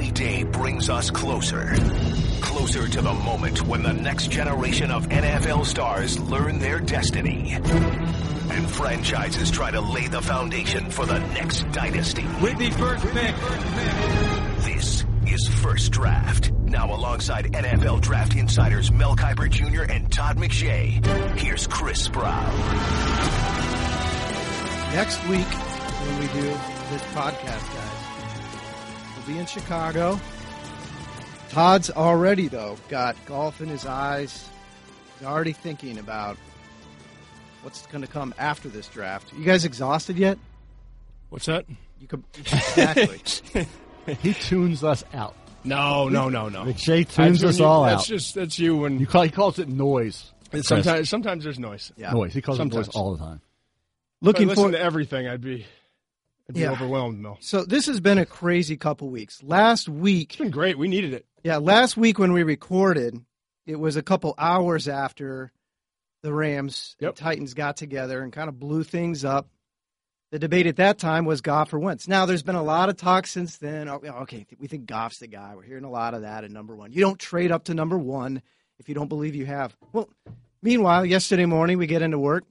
every day brings us closer. Closer to the moment when the next generation of NFL stars learn their destiny. And franchises try to lay the foundation for the next dynasty. With the first pick. This is First Draft. Now alongside NFL Draft Insiders Mel Kiper Jr. and Todd McShay. Here's Chris Sproul. Next week, when we do this podcast, guys, we'll be in Chicago. Todd's already, though, got golf in his eyes. He's already thinking about what's going to come after this draft. You guys exhausted yet? What's that? You could exactly. He tunes us out. No, no, no, no. McShay tunes us when you- all that's out. That's just that's you when You call, he calls it noise. sometimes sometimes there's noise. yeah. Noise. He calls Sometimes. it noise all the time. If I Looking listen for to everything, I'd be I'd be Yeah. overwhelmed. Mel. so this has been a crazy couple weeks. Last week, It's been great. We needed it. Yeah, last week when we recorded, it was a couple hours after the Rams Yep. and Titans got together and kind of blew things up. The debate at that time was Goff or Wentz. Now, there's been a lot of talk since then. Oh, okay, we think Goff's the guy. We're hearing a lot of that at number one. You don't trade up to number one if you don't believe you have. Well, meanwhile, yesterday morning we get into work.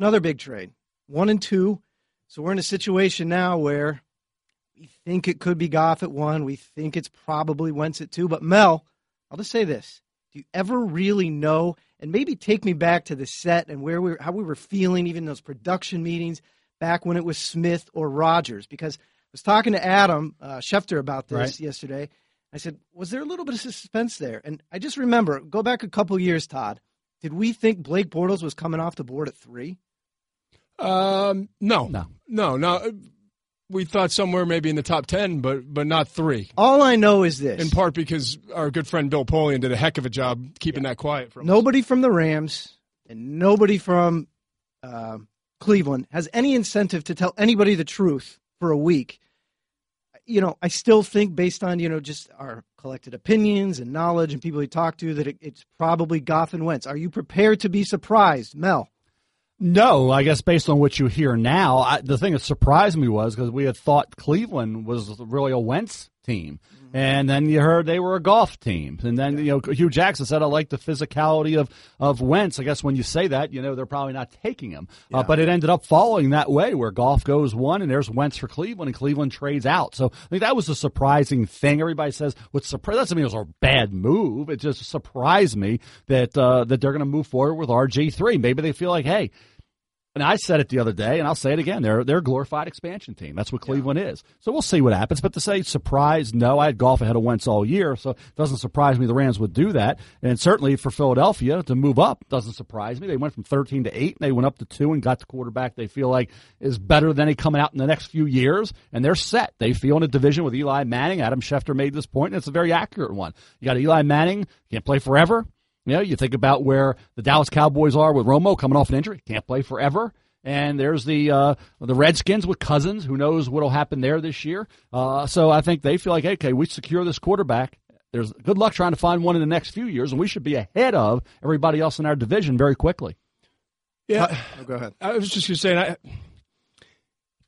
Another big trade, one and two. So we're in a situation now where we think it could be Goff at one. We think it's probably Wentz at two. But Mel, I'll just say this: Do you ever really know? And maybe take me back to the set and where we were, how we were feeling, even those production meetings back when it was Smith or Rodgers. Because I was talking to Adam uh, Schefter about this Right. yesterday. I said, was there a little bit of suspense there? And I just remember, go back a couple years, Todd. Did we think Blake Bortles was coming off the board at three? Um, no, No. no, no. We thought somewhere maybe in the top ten, but but not three. All I know is this: In part because our good friend Bill Polian did a heck of a job keeping that quiet from us. nobody from the Rams and nobody from uh, Cleveland has any incentive to tell anybody the truth for a week. You know, I still think, based on you know just our collected opinions and knowledge and people we talk to, that it, it's probably Goff and Wentz. Are you prepared to be surprised, Mel? No, I guess based on what you hear now, I, the thing that surprised me was because we had thought Cleveland was really a Wentz team, and then you heard they were a Goff team, and then you know Hue Jackson said I like the physicality of of Wentz. I guess when you say that, you know they're probably not taking him, uh, but it ended up following that way where Goff goes one, and there's Wentz for Cleveland, and Cleveland trades out. So I think that was a surprising thing. Everybody says what's surprised doesn't mean it was a bad move. It just surprised me that uh, that they're going to move forward with RG three. Maybe they feel like, hey. And I said it the other day, and I'll say it again. They're they're a glorified expansion team. That's what Cleveland is. So we'll see what happens. But to say surprise, no, I had Goff ahead of Wentz all year, so it doesn't surprise me the Rams would do that. And certainly for Philadelphia to move up doesn't surprise me. They went from thirteen to eight, and they went up to two and got the quarterback they feel like is better than any coming out in the next few years, and they're set. They feel in a division with Eli Manning. Adam Schefter made this point, and it's a very accurate one. You got Eli Manning, can't play forever. You know, you think about where the Dallas Cowboys are with Romo coming off an injury, can't play forever. And there's the uh, the Redskins with Cousins. Who knows what'll happen there this year? Uh, so I think they feel like, okay, we secure this quarterback. There's good luck trying to find one in the next few years, and we should be ahead of everybody else in our division very quickly. Yeah, Oh, go ahead. I was just going to say, I,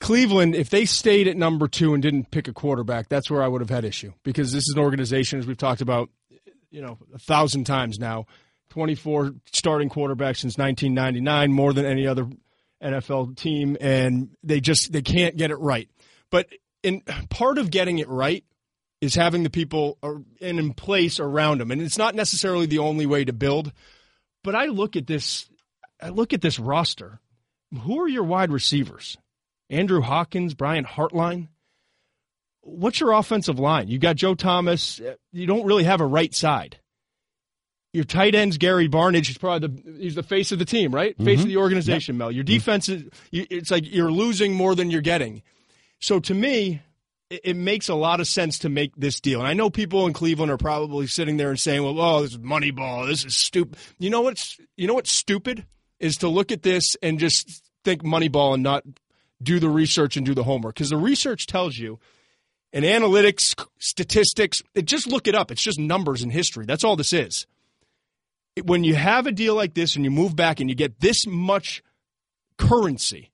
Cleveland, if they stayed at number two and didn't pick a quarterback, that's where I would have had issue because this is an organization, as we've talked about, you know, a thousand times now. 24 starting quarterbacks since 1999, more than any other NFL team, and they just they can't get it right. But in part of getting it right is having the people in, in place around them, and it's not necessarily the only way to build. But I look at this, I look at this roster. Who are your wide receivers? Andrew Hawkins, Brian Hartline. What's your offensive line? You got Joe Thomas. You don't really have a right side. Your tight ends, Gary Barnidge, is probably the he's the face of the team, right? Mm-hmm. Face of the organization, Mel. Your defense is you- it's like you're losing more than you're getting. So to me, it, it makes a lot of sense to make this deal. And I know people in Cleveland are probably sitting there and saying, "Well, oh, this is money ball. This is stupid." You know what's you know what's stupid is to look at this and just think money ball and not do the research and do the homework because the research tells you and analytics, statistics, just look it up. It's just numbers and history. That's all this is. When you have a deal like this and you move back and you get this much currency,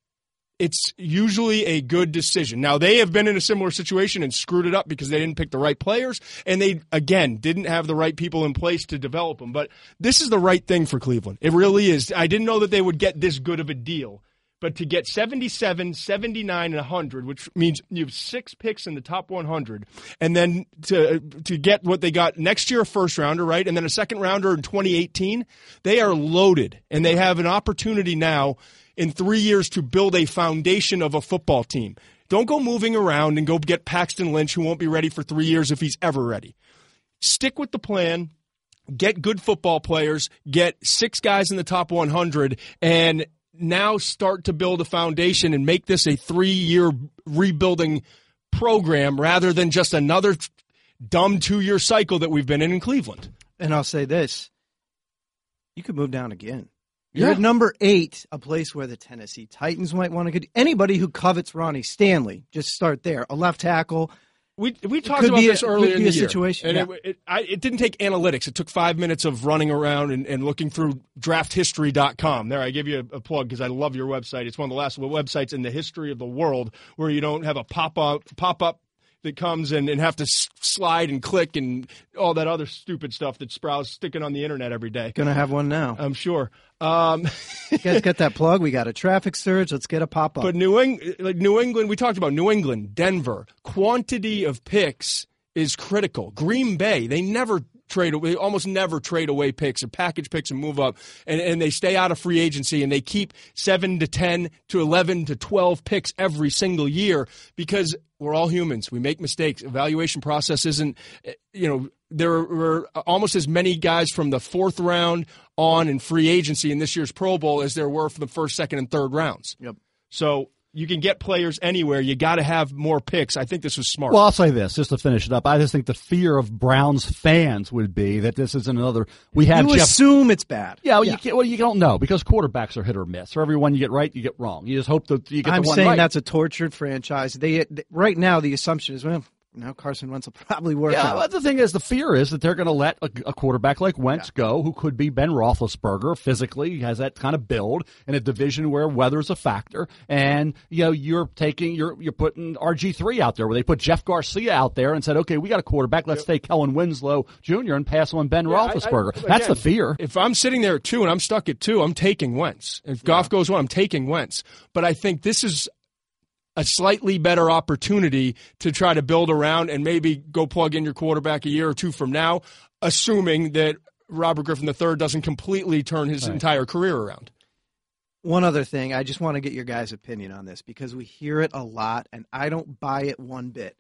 it's usually a good decision. Now they have been in a similar situation and screwed it up because they didn't pick the right players and they again didn't have the right people in place to develop them. But this is the right thing for Cleveland. It really is. I didn't know that they would get this good of a deal. But to get 77, 79, and 100, which means you have six picks in the top 100, and then to to get what they got next year, a first rounder, right, and then a second rounder in 2018, they are loaded, and they have an opportunity now in three years to build a foundation of a football team. Don't go moving around and go get Paxton Lynch, who won't be ready for three years if he's ever ready. Stick with the plan. Get good football players. Get six guys in the top 100, and now start to build a foundation and make this a three year rebuilding program rather than just another dumb two year cycle that we've been in in Cleveland. And I'll say this you could move down again. You're Yeah. at number eight, a place where the Tennessee Titans might want to get anybody who covets Ronnie Stanley. Just start there. A left tackle. We we talked about a- this earlier in the year, situation, and yeah. it, it, I, it didn't take analytics. It took five minutes of running around and, and looking through drafthistory.com. There, I give you a, a plug because I love your website. It's one of the last websites in the history of the world where you don't have a pop up pop up that comes and, and have to s- slide and click and all that other stupid stuff that Sprouse sticking on the internet every day. Gonna have one now. I'm sure. Um, Guys, get that plug. We got a traffic surge. Let's get a pop up. But New England, like New England, we talked about New England, Denver. Quantity of picks is critical. Green Bay, they never trade away, almost never trade away picks or package picks and move up, and, and they stay out of free agency and they keep seven to ten to eleven to twelve picks every single year because we're all humans. We make mistakes. Evaluation process isn't, you know. There were almost as many guys from the fourth round on in free agency in this year's Pro Bowl as there were from the first, second, and third rounds. Yep. So you can get players anywhere. You got to have more picks. I think this was smart. Well, I'll say this just to finish it up. I just think the fear of Browns fans would be that this is another. We have you Jeff. assume it's bad. yeah, well, You can't, well, you don't know because quarterbacks are hit or miss. For every one you get right, you get wrong. You just hope that you get I'm the one saying right. that's a tortured franchise. They, they- right now the assumption is well now Carson Wentz will probably work Yeah, out. but the thing is, the fear is that they're going to let a, a quarterback like Wentz go, who could be Ben Roethlisberger physically, he has that kind of build in a division where weather's a factor, and you know you're taking you're you're putting RG three out there, where they put Jeff Garcia out there and said, okay, we got a quarterback, let's take Kellen Winslow Jr. and pass on Ben I- I- Roethlisberger. That's the fear. If I'm sitting there at two and I'm stuck at two, I'm taking Wentz. If Goff goes one, I'm taking Wentz. But I think this is a slightly better opportunity to try to build around and maybe go plug in your quarterback a year or two from now, assuming that Robert Griffin III doesn't completely turn his entire career around. One other thing, I just want to get your guys' opinion on this because we hear it a lot and I don't buy it one bit.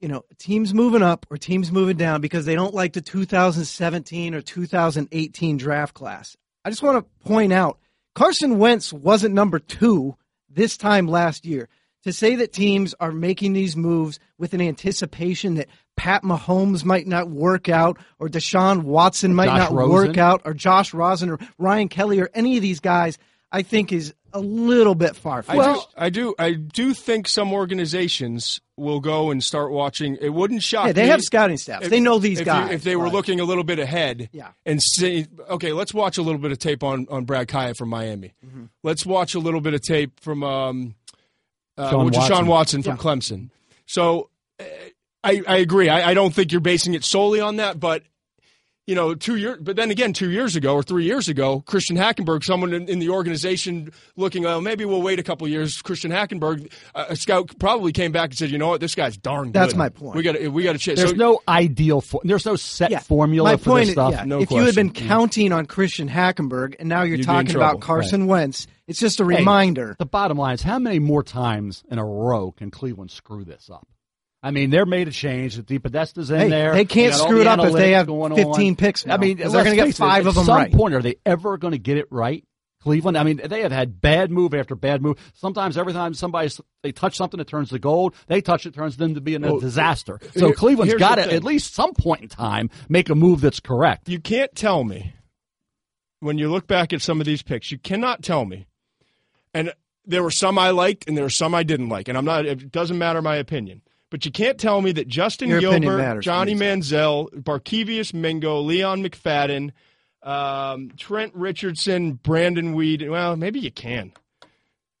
You know, teams moving up or teams moving down because they don't like the 2017 or 2018 draft class. I just want to point out Carson Wentz wasn't number two this time last year. To say that teams are making these moves with an anticipation that Pat Mahomes might not work out or Deshaun Watson might Josh not Rosen. work out or Josh Rosen or Ryan Kelly or any of these guys, I think is a little bit far I fetched. do, I do, I do think some organizations will go and start watching. It wouldn't shock Yeah, they me have scouting staffs. if- they know these if you- guys. if they were but- looking a little bit ahead, Yeah. and say, okay, let's watch a little bit of tape on on Brad Kaaya from Miami. Mm-hmm. Let's watch a little bit of tape from um, uh, Sean well, Deshaun Watson. Watson from Clemson. So uh, I, I agree. I, I don't think you're basing it solely on that, but you know, two years. But then again, two years ago or three years ago, Christian Hackenberg, someone in, in the organization looking, oh, maybe we'll wait a couple years. Christian Hackenberg, uh, a scout, probably came back and said, you know what, this guy's darn good. That's my point. We got to we got to change. There's So- no ideal. For, there's no set yeah. formula My for point this is- stuff. yeah, No if you had been counting on Christian Hackenberg and now you're You'd talking about Carson Wentz, it's just a reminder. The bottom line is how many more times in a row can Cleveland screw this up? I mean, they're made a change. With DePodesta's in Hey, there. they can't You got all screw it up if they have going 15 on. picks now, I mean, they're let's gonna get face it, five of at them some point, are they ever going to get it right? Cleveland. I mean, they have had bad move after bad move. Sometimes, every time somebody they touch something, it turns to gold. They touch it, turns them to be a disaster. Uh, so here- Cleveland's here's got to at least some point in time make a move that's correct. you can't tell me when you look back at some of these picks, you cannot tell me. And there were some I liked and there were some I didn't like. And I'm not, it doesn't matter my opinion. But you can't tell me that Justin Your Gilbert, matters Johnny me, Manziel, Barkevious Mingo, Leon McFadden, um, Trent Richardson, Brandon Weed. Well, maybe you can.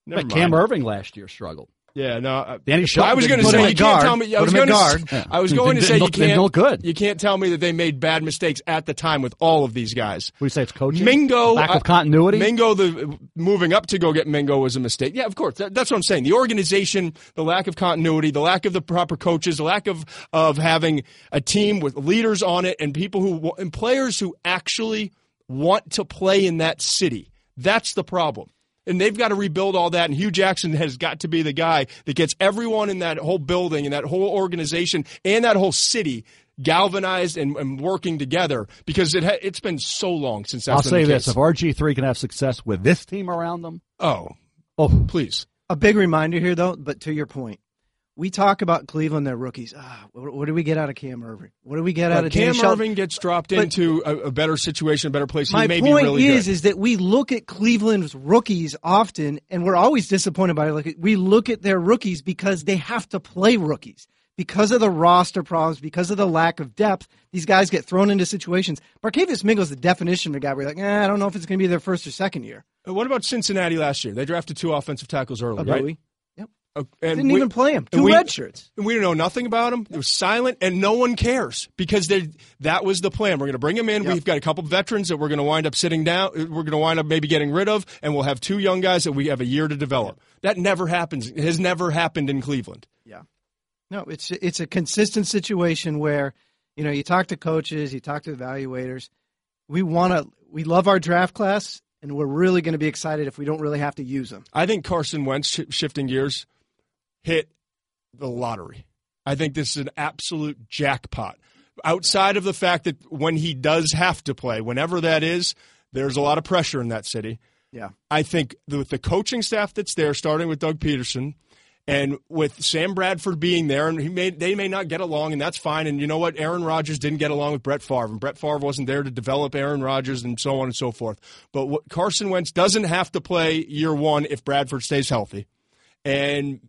Never Cam mind. Erving last year struggled. Yeah, no. uh, Danny I was going to say you at can't tell me. I was gonna, Yeah. I was going to say you look- didn't can't look good. You can't tell me that they made bad mistakes at the time with all of these guys. Would you say it's coaching? Mingo, lack of continuity. Mingo, the moving up to go get Mingo was a mistake. Yeah, of course. That, that's what I'm saying. The organization, the lack of continuity, the lack of the proper coaches, the lack of of having a team with leaders on it and people who and players who actually want to play in that city. That's the problem. And they've got to rebuild all that. And Hue Jackson has got to be the guy that gets everyone in that whole building and that whole organization and that whole city galvanized and, and working together because it ha- it's been so long since that's I'll been say the this: if RG three can have success with this team around them, Oh, oh, please. A big reminder here, though, but to your point, we talk about Cleveland, their rookies. Ah, what, what do we get out of Cam Erving? What do we get out of Cam Erving gets dropped But- into a, a better situation, a better place. My he may point be really is, good. is that we look at Cleveland's rookies often, and we're always disappointed by it. Like we look at their rookies because they have to play rookies because of the roster problems, because of the lack of depth. These guys get thrown into situations. Barkevious Mingo is the definition of a guy where you're like, eh, I don't know if it's going to be their first or second year. Uh, what about Cincinnati last year? They drafted two offensive tackles early, right? Yep. Uh, and Didn't we- even play him. Two we- red shirts. And we don't know nothing about him. It was silent, and no one cares because they that was the plan. We're going to bring him in. Yep. We've got a couple veterans that we're going to wind up sitting down. We're going to wind up maybe getting rid of, and we'll have two young guys that we have a year to develop. That never happens. It has never happened in Cleveland. Yeah. No, it's it's a consistent situation where, you know, you talk to coaches, you talk to evaluators. We want to we love our draft class and we're really going to be excited if we don't really have to use them. I think Carson Wentz sh- shifting gears hit the lottery. I think this is an absolute jackpot. Outside of the fact that when he does have to play, whenever that is, there's a lot of pressure in that city. Yeah. I think with the coaching staff that's there, starting with Doug Pederson, and with Sam Bradford being there, and he may they may not get along, and that's fine. And you know what? Aaron Rodgers didn't get along with Brett Favre, and Brett Favre wasn't there to develop Aaron Rodgers, and so on and so forth. But what, Carson Wentz doesn't have to play year one if Bradford stays healthy, and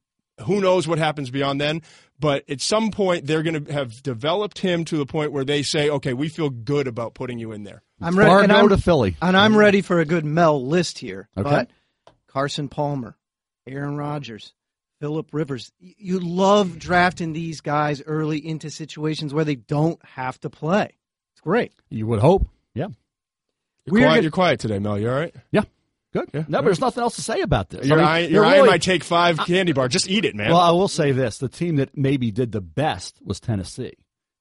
who knows what happens beyond then. But at some point, they're going to have developed him to the point where they say, "Okay, we feel good about putting you in there." I'm ready and Fargo I'm, to Philly. and I'm ready for a good Mel list here. Okay. But Carson Palmer, Aaron Rodgers, Philip Rivers. You love drafting these guys early into situations where they don't have to play. It's great. You would hope. Yeah. You're, We're quiet, gonna- you're quiet today, Mel. You all right? Yeah. Good. Yeah. No, but there's nothing else to say about this. You're, I mean, you're eyeing really- my take five candy bar. Just eat it, man. Well, I will say this: the team that maybe did the best was Tennessee.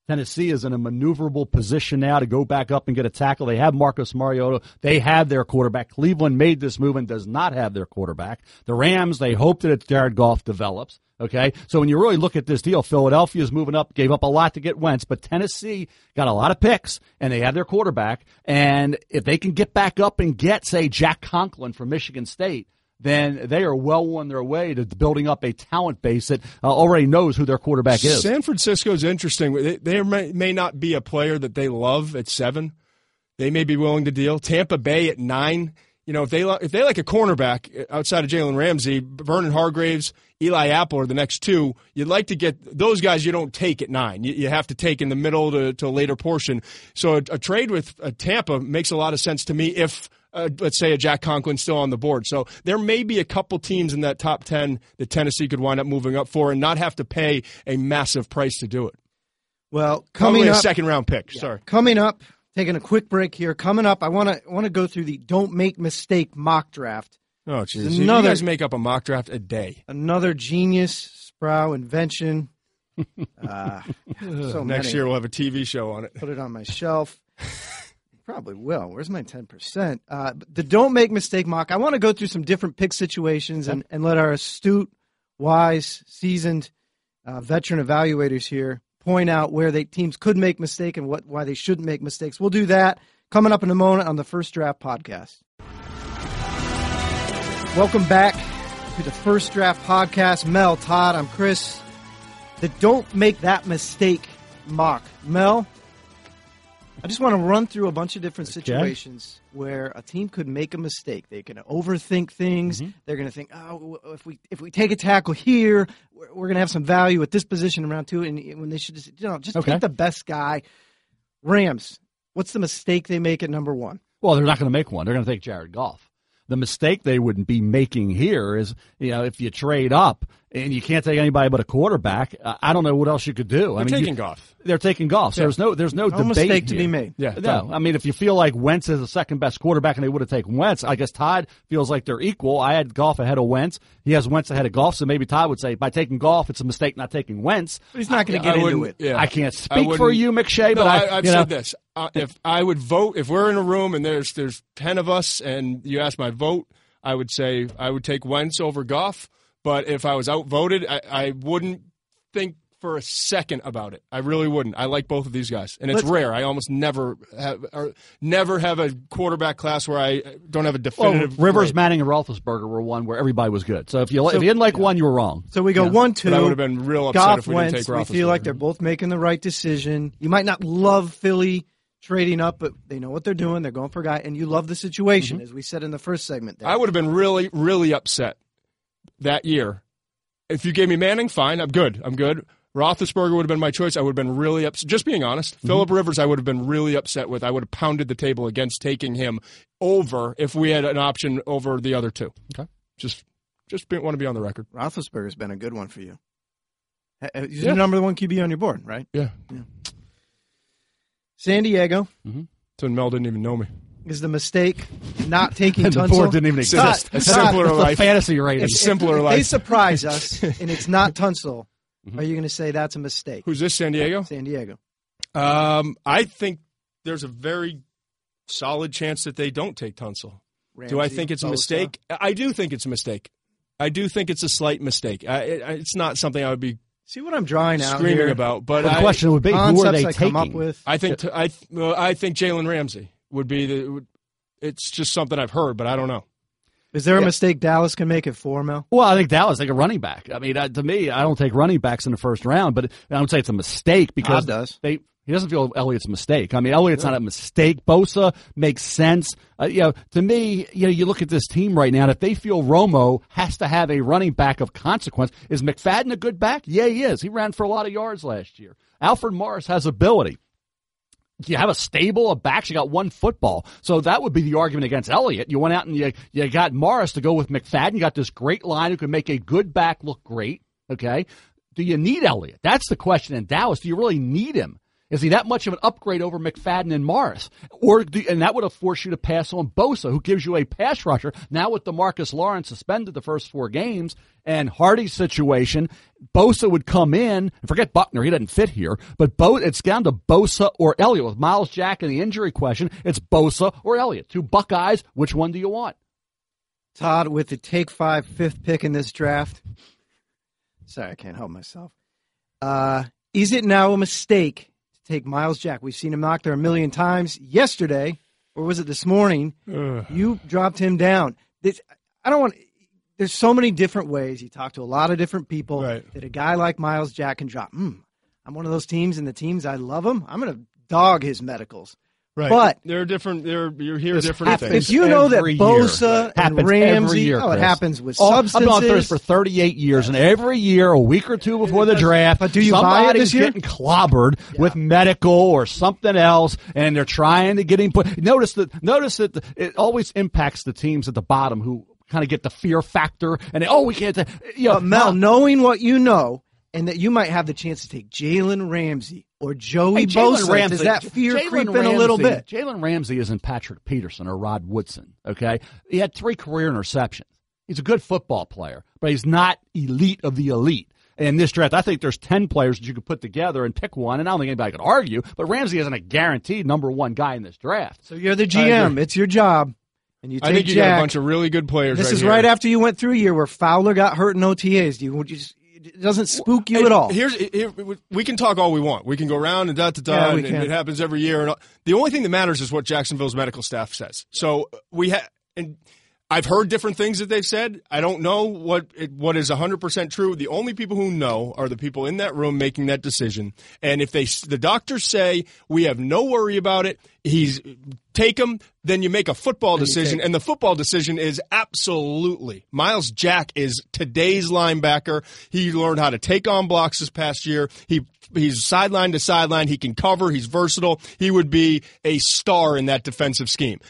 Tennessee is in a maneuverable position now to go back up and get a tackle. They have Marcus Mariota. They have their quarterback. Cleveland made this move and does not have their quarterback. The Rams, they hope that it's Jared Goff develops. Okay. So when you really look at this deal, Philadelphia's moving up, gave up a lot to get Wentz, but Tennessee got a lot of picks and they have their quarterback. And if they can get back up and get, say, Jack Conklin from Michigan State, then they are well on their way to building up a talent base that uh, already knows who their quarterback is. San Francisco is interesting. They may, may not be a player that they love at seven. They may be willing to deal. Tampa Bay at nine. You know, if they if they like a cornerback outside of Jalen Ramsey, Vernon Hargreaves, Eli Apple are the next two. You'd like to get those guys. You don't take at nine. You, you have to take in the middle to, to a later portion. So a, a trade with uh, Tampa makes a lot of sense to me. If uh, let's say a Jack Conklin still on the board. So there may be a couple teams in that top 10 that Tennessee could wind up moving up for and not have to pay a massive price to do it. Well, Probably coming a up, second round pick. Sorry. Coming up, taking a quick break here. Coming up, I want to want to go through the don't make mistake mock draft. Oh, jeez. There's You another- guys make up a mock draft a day. Another genius Sproul invention. Uh, so Next many. year we'll have a TV show on it. Put it on my shelf. Probably will. Where's my ten percent? Uh, the don't make mistake mock. I want to go through some different pick situations and, and let our astute, wise, seasoned, uh, veteran evaluators here point out where they teams could make mistake and what why they shouldn't make mistakes. We'll do that coming up in a moment on the First Draft podcast. Welcome back to the First Draft podcast. Mel, Todd, I'm Chris. The don't make that mistake mock. Mel, I just want to run through a bunch of different situations where a team could make a mistake. They can overthink things. Mm-hmm. They're going to think, oh, if we if we take a tackle here, we're, we're going to have some value at this position in round two. And when they should just you know just Okay. take the best guy. Rams. What's the mistake they make at number one? Well, they're not going to make one. They're going to take Jared Goff. The mistake they wouldn't be making here is, you know, if you trade up and you can't take anybody but a quarterback, I don't know what else you could do. I They're mean, taking you- Goff. They're taking Goff. So Yeah. there's no there's no, No debate mistake to be made. Yeah, No, done. I mean if you feel like Wentz is the second best quarterback and they would have taken Wentz, I guess Todd feels like they're equal. I had Goff ahead of Wentz. He has Wentz ahead of Goff, so maybe Todd would say by taking Goff, it's a mistake not taking Wentz. But he's not going to I get into it. yeah. I can't I speak for you, McShay, No, but I, I, have you know, said this. Uh, if I would vote, if we're in a room and there's there's ten of us, and you ask my vote, I would say I would take Wentz over Goff. But if I was outvoted, I, I wouldn't think for a second about it. I really wouldn't. I like both of these guys, and it's Let's- rare. I almost never have or never have a quarterback class where I don't have a Well, definitive. Rivers, grade. Manning, and Roethlisberger were one where everybody was good. So if you if you didn't like one, you were wrong. So we go one two. But I would have been real upset Goff if we didn't Wentz. take We feel like they're both making the right decision. You might not love Philly trading up, but they know what they're doing. They're going for a guy, and you love the situation, Mm-hmm. as we said in the first segment. There. I would have been really, really upset that year. If you gave me Manning, fine, I'm good. I'm good. Roethlisberger would have been my choice. I would have been really upset. Just being honest, Mm-hmm. Philip Rivers, I would have been really upset with. I would have pounded the table against taking him over if we had an option over the other two. Okay. Just, just be, want to be on the record. Roethlisberger's been a good one for you. He's Yeah. the number one QB on your board, right? Yeah. San Diego So Mel didn't even know me. Is the mistake not taking the Tunsil. board didn't even It's exist. just a simpler It's a life. fantasy rating. If- simpler if, life. If they surprise us and it's not Tunsil, Mm-hmm. are you going to say that's a mistake? Who's this? San Diego. San Diego. Um, I think there's a very solid chance that they don't take Tunsil. Do I think it's a Bosa. mistake? I do think it's a mistake. I do think it's a slight mistake. I, it, it's not something I would be See what I'm drawing out screaming here? about, but But the I, question would be, who are Concepts they I taking? come up with. I think I th- well, I think Jalen Ramsey would be the. It's just something I've heard, but I don't know. Is there a mistake Dallas can make at four, Mel? Well, I think Dallas take a running back. I mean, uh, to me, I don't take running backs in the first round, but I would say it's a mistake because Todd does. they. He doesn't feel Elliott's a mistake. I mean, Elliott's not a mistake. Bosa makes sense. Uh, you know, to me, you know, you look at this team right now. And if they feel Romo has to have a running back of consequence, is McFadden a good back? Yeah, he is. He ran for a lot of yards last year. Alfred Morris has ability. You have a stable of backs. You got one football, so that would be the argument against Elliott. You went out and you you got Morris to go with McFadden. You got this great line who can make a good back look great. Okay, do you need Elliott? That's the question in Dallas. Do you really need him? Is he that much of an upgrade over McFadden and Morris? Or do, and that would have forced you to pass on Bosa, who gives you a pass rusher. Now with Demarcus Lawrence suspended the first four games and Hardy's situation, Bosa would come in. Forget Buckner; he doesn't fit here. But Bo, it's down to Bosa or Elliott. With Myles Jack and the injury question, it's Bosa or Elliott. Two Buckeyes. Which one do you want? Todd with the take five fifth pick in this draft. Sorry, I can't help myself. Uh, is it now a mistake to take Myles Jack? We've seen him knock there a million times. Yesterday, or was it this morning? You dropped him down. This, I don't want. There's so many different ways. You talk to a lot of different people Right. that a guy like Myles Jack can drop. Hmm, I'm one of those teams, and the teams I love him. I'm going to dog his medicals. Right. But they're different. They're you hear This different happens things. if you know that every year. Bosa and Happens every Ramsey, year, oh, it happens with Oh, I've substances. been on Thursday for 38 years, and every year, a week or two before the draft, But do you buy it somebody's this year? getting clobbered with medical or something else, and they're trying to get him put. Notice that. Notice that the- it always impacts the teams at the bottom who kind of get the fear factor, and they, oh, we can't. ta- You know, But Mel, Mel, knowing what you know, and that you might have the chance to take Jalen Ramsey or Joey Hey, Bosa, Ramsey, does that fear Jalen creep in a little bit? Jalen Ramsey isn't Patrick Peterson or Rod Woodson. Okay, he had three career interceptions. He's a good football player, but he's not elite of the elite. In this draft, I think there's ten players that you could put together and pick one, and I don't think anybody could argue. But Ramsey isn't a guaranteed number one guy in this draft. So you're the GM. It's your job, and you take I think you Jack. got a bunch of really good players. this right is here. right after you went through a year where Fowler got hurt in OTAs. Do you, would you just, it doesn't spook you And at all? Here's here, we can talk all we want. We can go around and da da da, Yeah, and, and it happens every year. And all. the only thing that matters is what Jacksonville's medical staff says. So uh, we have, and I've heard different things that they've said. I don't know what it, what is 100 percent true. The only people who know are the people in that room making that decision. And if they, the doctors say we have no worry about it, he's take him. Then you make a football decision, and the football decision is absolutely Myles Jack is today's linebacker. He learned how to take on blocks this past year. He he's sideline to sideline. He can cover. He's versatile. He would be a star in that defensive scheme.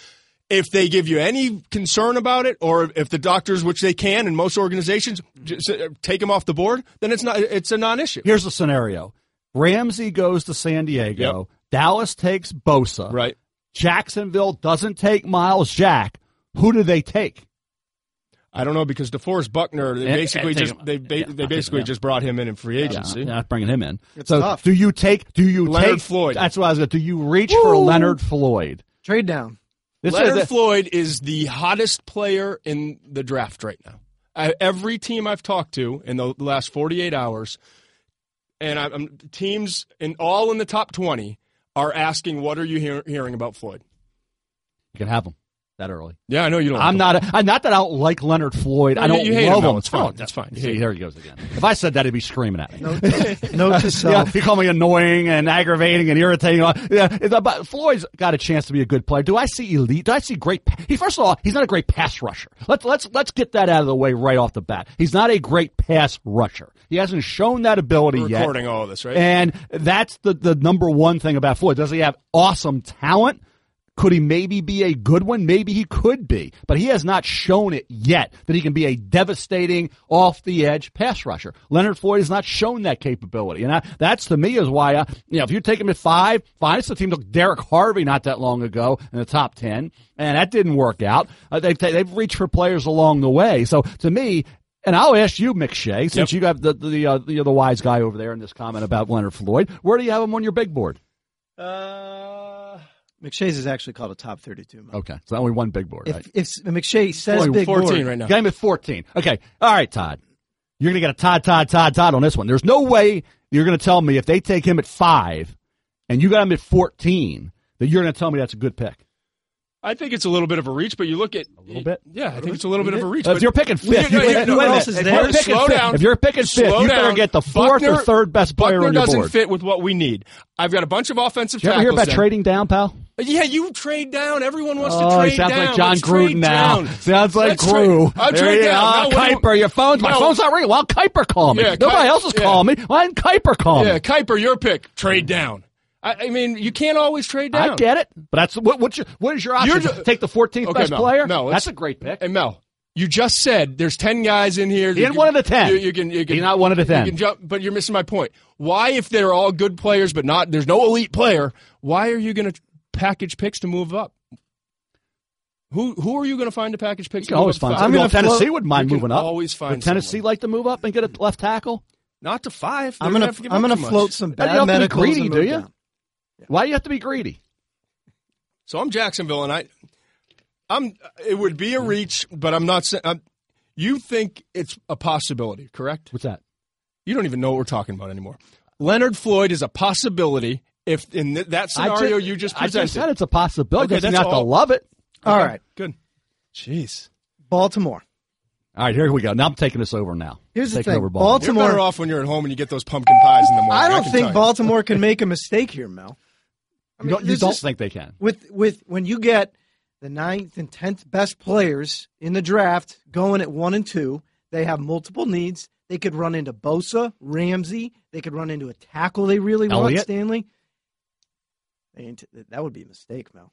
If they give you any concern about it, or if the doctors, which they can in most organizations, just uh, take him off the board, then it's not. It's a non-issue. Here's the scenario: Ramsey goes to San Diego. Dallas takes Bosa. Right. Jacksonville doesn't take Myles Jack. Who do they take? I don't know because DeForest Buckner, they And- basically and just they they, yeah, they basically just brought him in in free agency. Yeah, not bringing him in. It's so tough. do you take? Do you Leonard take Floyd. That's what I was going. to Do you reach for Leonard Floyd? Trade down. This Leonard is Floyd is the hottest player in the draft right now. I, every team I've talked to in the last 48 hours, and I, I'm, teams in all in the top 20 are asking, "What are you hear, hearing about Floyd?" you can have him that early. Yeah, I know you don't. I'm not. I'm not that I don't like Leonard Floyd. No, I don't you hate him, love though. him. It's fine. Oh, That's fine. You See, hate here he goes again. If I said that, he'd be screaming at me. No, note to Yeah, self. he called me annoying and aggravating and irritating. Yeah, it's about- Floyd's got a chance to be a good player. Do I see elite? Do I see great? pa- He first of all, he's not a great pass rusher. Let's let's let's get that out of the way right off the bat. He's not a great pass rusher. He hasn't shown that ability We're yet. recording all of this, right? And that's the, the number one thing about Floyd. Does he have awesome talent? Could he maybe be a good one? Maybe he could be, but he has not shown it yet that he can be a devastating off the edge pass rusher. Leonard Floyd has not shown that capability, and I, that's to me is why I, you know if you take him at five, fine. It's a team took Derrick Harvey not that long ago in the top ten, and that didn't work out. Uh, they've they've reached for players along the way. So to me, and I'll ask you, McShay, since you got the the uh, the, the wise guy over there in this comment about Leonard Floyd, where do you have him on your big board? uh, McShay's is actually called a top 32. Mo. Okay, so only one big board, If, right? if McShay says Boy, big 14 board, right now. Got him at fourteen. Okay, all right, Todd, you're gonna get a Todd, Todd, Todd, Todd on this one. There's no way you're gonna tell me if they take him at five, and you got him at fourteen, that you're gonna tell me that's a good pick. I think it's a little bit of a reach, but you look at a little bit? Yeah, I think it's a little bit of a reach. if but- you're picking Well, fifth, you- you, you- no, wait a no, minute. else is If there? you're picking Slow fifth, down. if you're picking fifth, Slow you better down. get the fourth or third best player Buckner on your doesn't board. fit with what we need. I've got a bunch of offensive Did you ever hear about then. trading down, pal? Yeah, you trade down. Everyone wants to Oh, trade he sounds down. like John Let's trade Gruden now. down. Sounds like Let's Gru. Trade, I'll There trade you down. are. No, what do you- Kiper, your phone's my No. phone's not ringing. Why don't Kiper call me? Yeah, Nobody Kiper- else is yeah. calling me. Why didn't Kiper call Yeah, me? Kiper, your pick. Trade down. I, I mean, you can't always trade down. I get it, but that's what. What's your, what is your option? You're ju- Take the 14th Okay, best Mel, player. Let's- that's a great pick. Hey, Mel, you just said there's 10 guys in here. He ain't one of the 10. You, you can, you can, He's not one of the 10. You can jump, but you're missing my point. Why, if they're all good players, but not, there's no elite player, why are you going to package picks to move up? Who who are you going to find to package picks? You can to always up find. five? I'm well, gonna Tennessee float- would mind You can moving up. always find Would Tennessee someone. like to move up and get a left tackle? not to five. I'm They're gonna have to give I'm gonna too much. float some You bad don't have be medicals greedy, and do you? down. Why do you have to be greedy? So I'm Jacksonville, and I, I'm. It would be a reach, but I'm not. sa- I'm, you think it's a possibility, correct? What's that? You don't even know what we're talking about anymore. Leonard Floyd is a possibility if in th- that scenario you just I presented. just said it's a possibility. Okay, Doesn't that's have to love it. All Okay, right, good. Jeez, Baltimore. All right, here we go. Now I'm taking this over. Now Here's the Taking thing. over Baltimore. you're better off when you're at home and you get those pumpkin pies in the morning. I don't can think. Baltimore can make a mistake here, Mel. I you don't, you don't is- think they can? with with when you get the ninth and tenth best players in the draft going at one and two, they have multiple needs. They could run into Bosa, Ramsey. They could run into a tackle they really want, Stanley. They ain't- That would be a mistake, Mel.